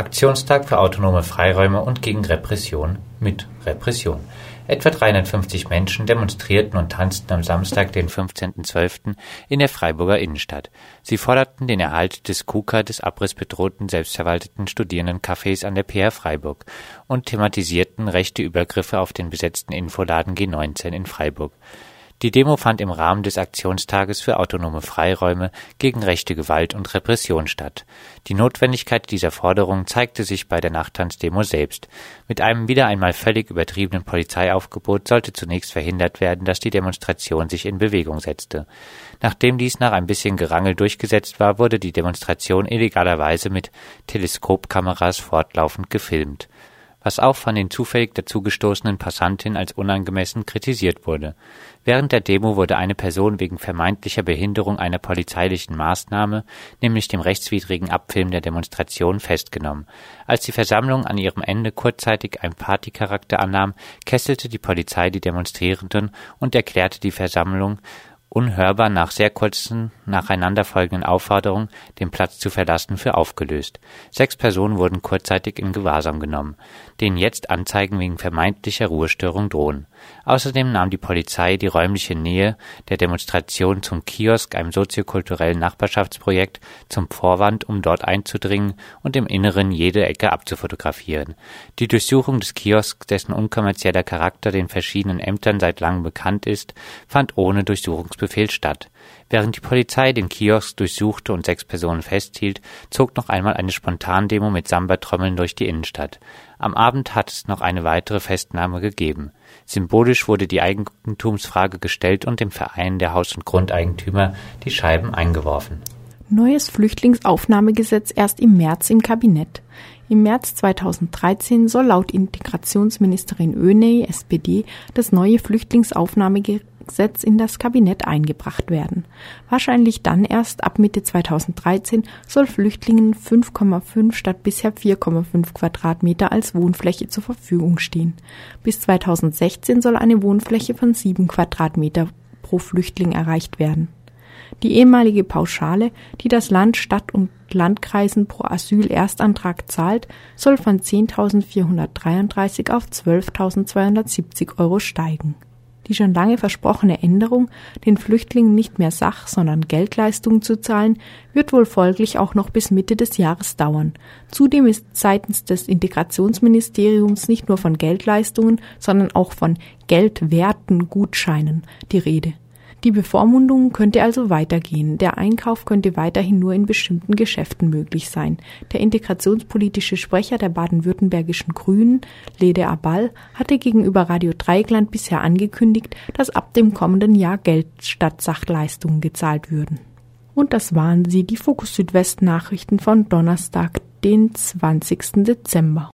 Aktionstag für autonome Freiräume und gegen Repression mit Repression. Etwa 350 Menschen demonstrierten und tanzten am Samstag, den 15.12. in der Freiburger Innenstadt. Sie forderten den Erhalt des KUKA, des abrissbedrohten selbstverwalteten Studierendencafés an der PR Freiburg und thematisierten rechte Übergriffe auf den besetzten Infoladen G19 in Freiburg. Die Demo fand im Rahmen des Aktionstages für autonome Freiräume gegen rechte Gewalt und Repression statt. Die Notwendigkeit dieser Forderung zeigte sich bei der Nachttanzdemo selbst. Mit einem wieder einmal völlig übertriebenen Polizeiaufgebot sollte zunächst verhindert werden, dass die Demonstration sich in Bewegung setzte. Nachdem dies nach ein bisschen Gerangel durchgesetzt war, wurde die Demonstration illegalerweise mit Teleskopkameras fortlaufend gefilmt was auch von den zufällig dazugestoßenen Passantinnen als unangemessen kritisiert wurde. Während der Demo wurde eine Person wegen vermeintlicher Behinderung einer polizeilichen Maßnahme, nämlich dem rechtswidrigen Abfilmen der Demonstration, festgenommen. Als die Versammlung an ihrem Ende kurzzeitig einen Partycharakter annahm, kesselte die Polizei die Demonstrierenden und erklärte die Versammlung unhörbar nach sehr kurzen, nacheinander folgenden Aufforderungen, den Platz zu verlassen, für aufgelöst. Sechs Personen wurden kurzzeitig in Gewahrsam genommen, denen jetzt Anzeigen wegen vermeintlicher Ruhestörung drohen. Außerdem nahm die Polizei die räumliche Nähe der Demonstration zum Kiosk, einem soziokulturellen Nachbarschaftsprojekt, zum Vorwand, um dort einzudringen und im Inneren jede Ecke abzufotografieren. Die Durchsuchung des Kiosks, dessen unkommerzieller Charakter den verschiedenen Ämtern seit langem bekannt ist, fand ohne Durchsuchungsbefehl statt. Während die Polizei den Kiosk durchsuchte und sechs Personen festhielt, zog noch einmal eine Spontandemo mit Samba-Trommeln durch die Innenstadt. Am Abend hat es noch eine weitere Festnahme gegeben. Symbolisch wurde die Eigentumsfrage gestellt und dem Verein der Haus- und Grundeigentümer die Scheiben eingeworfen. Neues Flüchtlingsaufnahmegesetz erst im März im Kabinett. Im März 2013 soll laut Integrationsministerin Öney, SPD, das neue Flüchtlingsaufnahmegesetz Gesetz in das Kabinett eingebracht werden. Wahrscheinlich dann erst ab Mitte 2013 soll Flüchtlingen 5,5 statt bisher 4,5 Quadratmeter als Wohnfläche zur Verfügung stehen. Bis 2016 soll eine Wohnfläche von 7 Quadratmeter pro Flüchtling erreicht werden. Die ehemalige Pauschale, die das Land, Stadt und Landkreisen pro Asyl-Erstantrag zahlt, soll von 10.433 auf 12.270 Euro steigen die schon lange versprochene Änderung, den Flüchtlingen nicht mehr Sach, sondern Geldleistungen zu zahlen, wird wohl folglich auch noch bis Mitte des Jahres dauern. Zudem ist seitens des Integrationsministeriums nicht nur von Geldleistungen, sondern auch von Geldwerten Gutscheinen die Rede. Die Bevormundung könnte also weitergehen. Der Einkauf könnte weiterhin nur in bestimmten Geschäften möglich sein. Der integrationspolitische Sprecher der baden-württembergischen Grünen, Lede Abal, hatte gegenüber Radio Dreigland bisher angekündigt, dass ab dem kommenden Jahr Geld statt Sachleistungen gezahlt würden. Und das waren sie, die Fokus Südwest Nachrichten von Donnerstag, den 20. Dezember.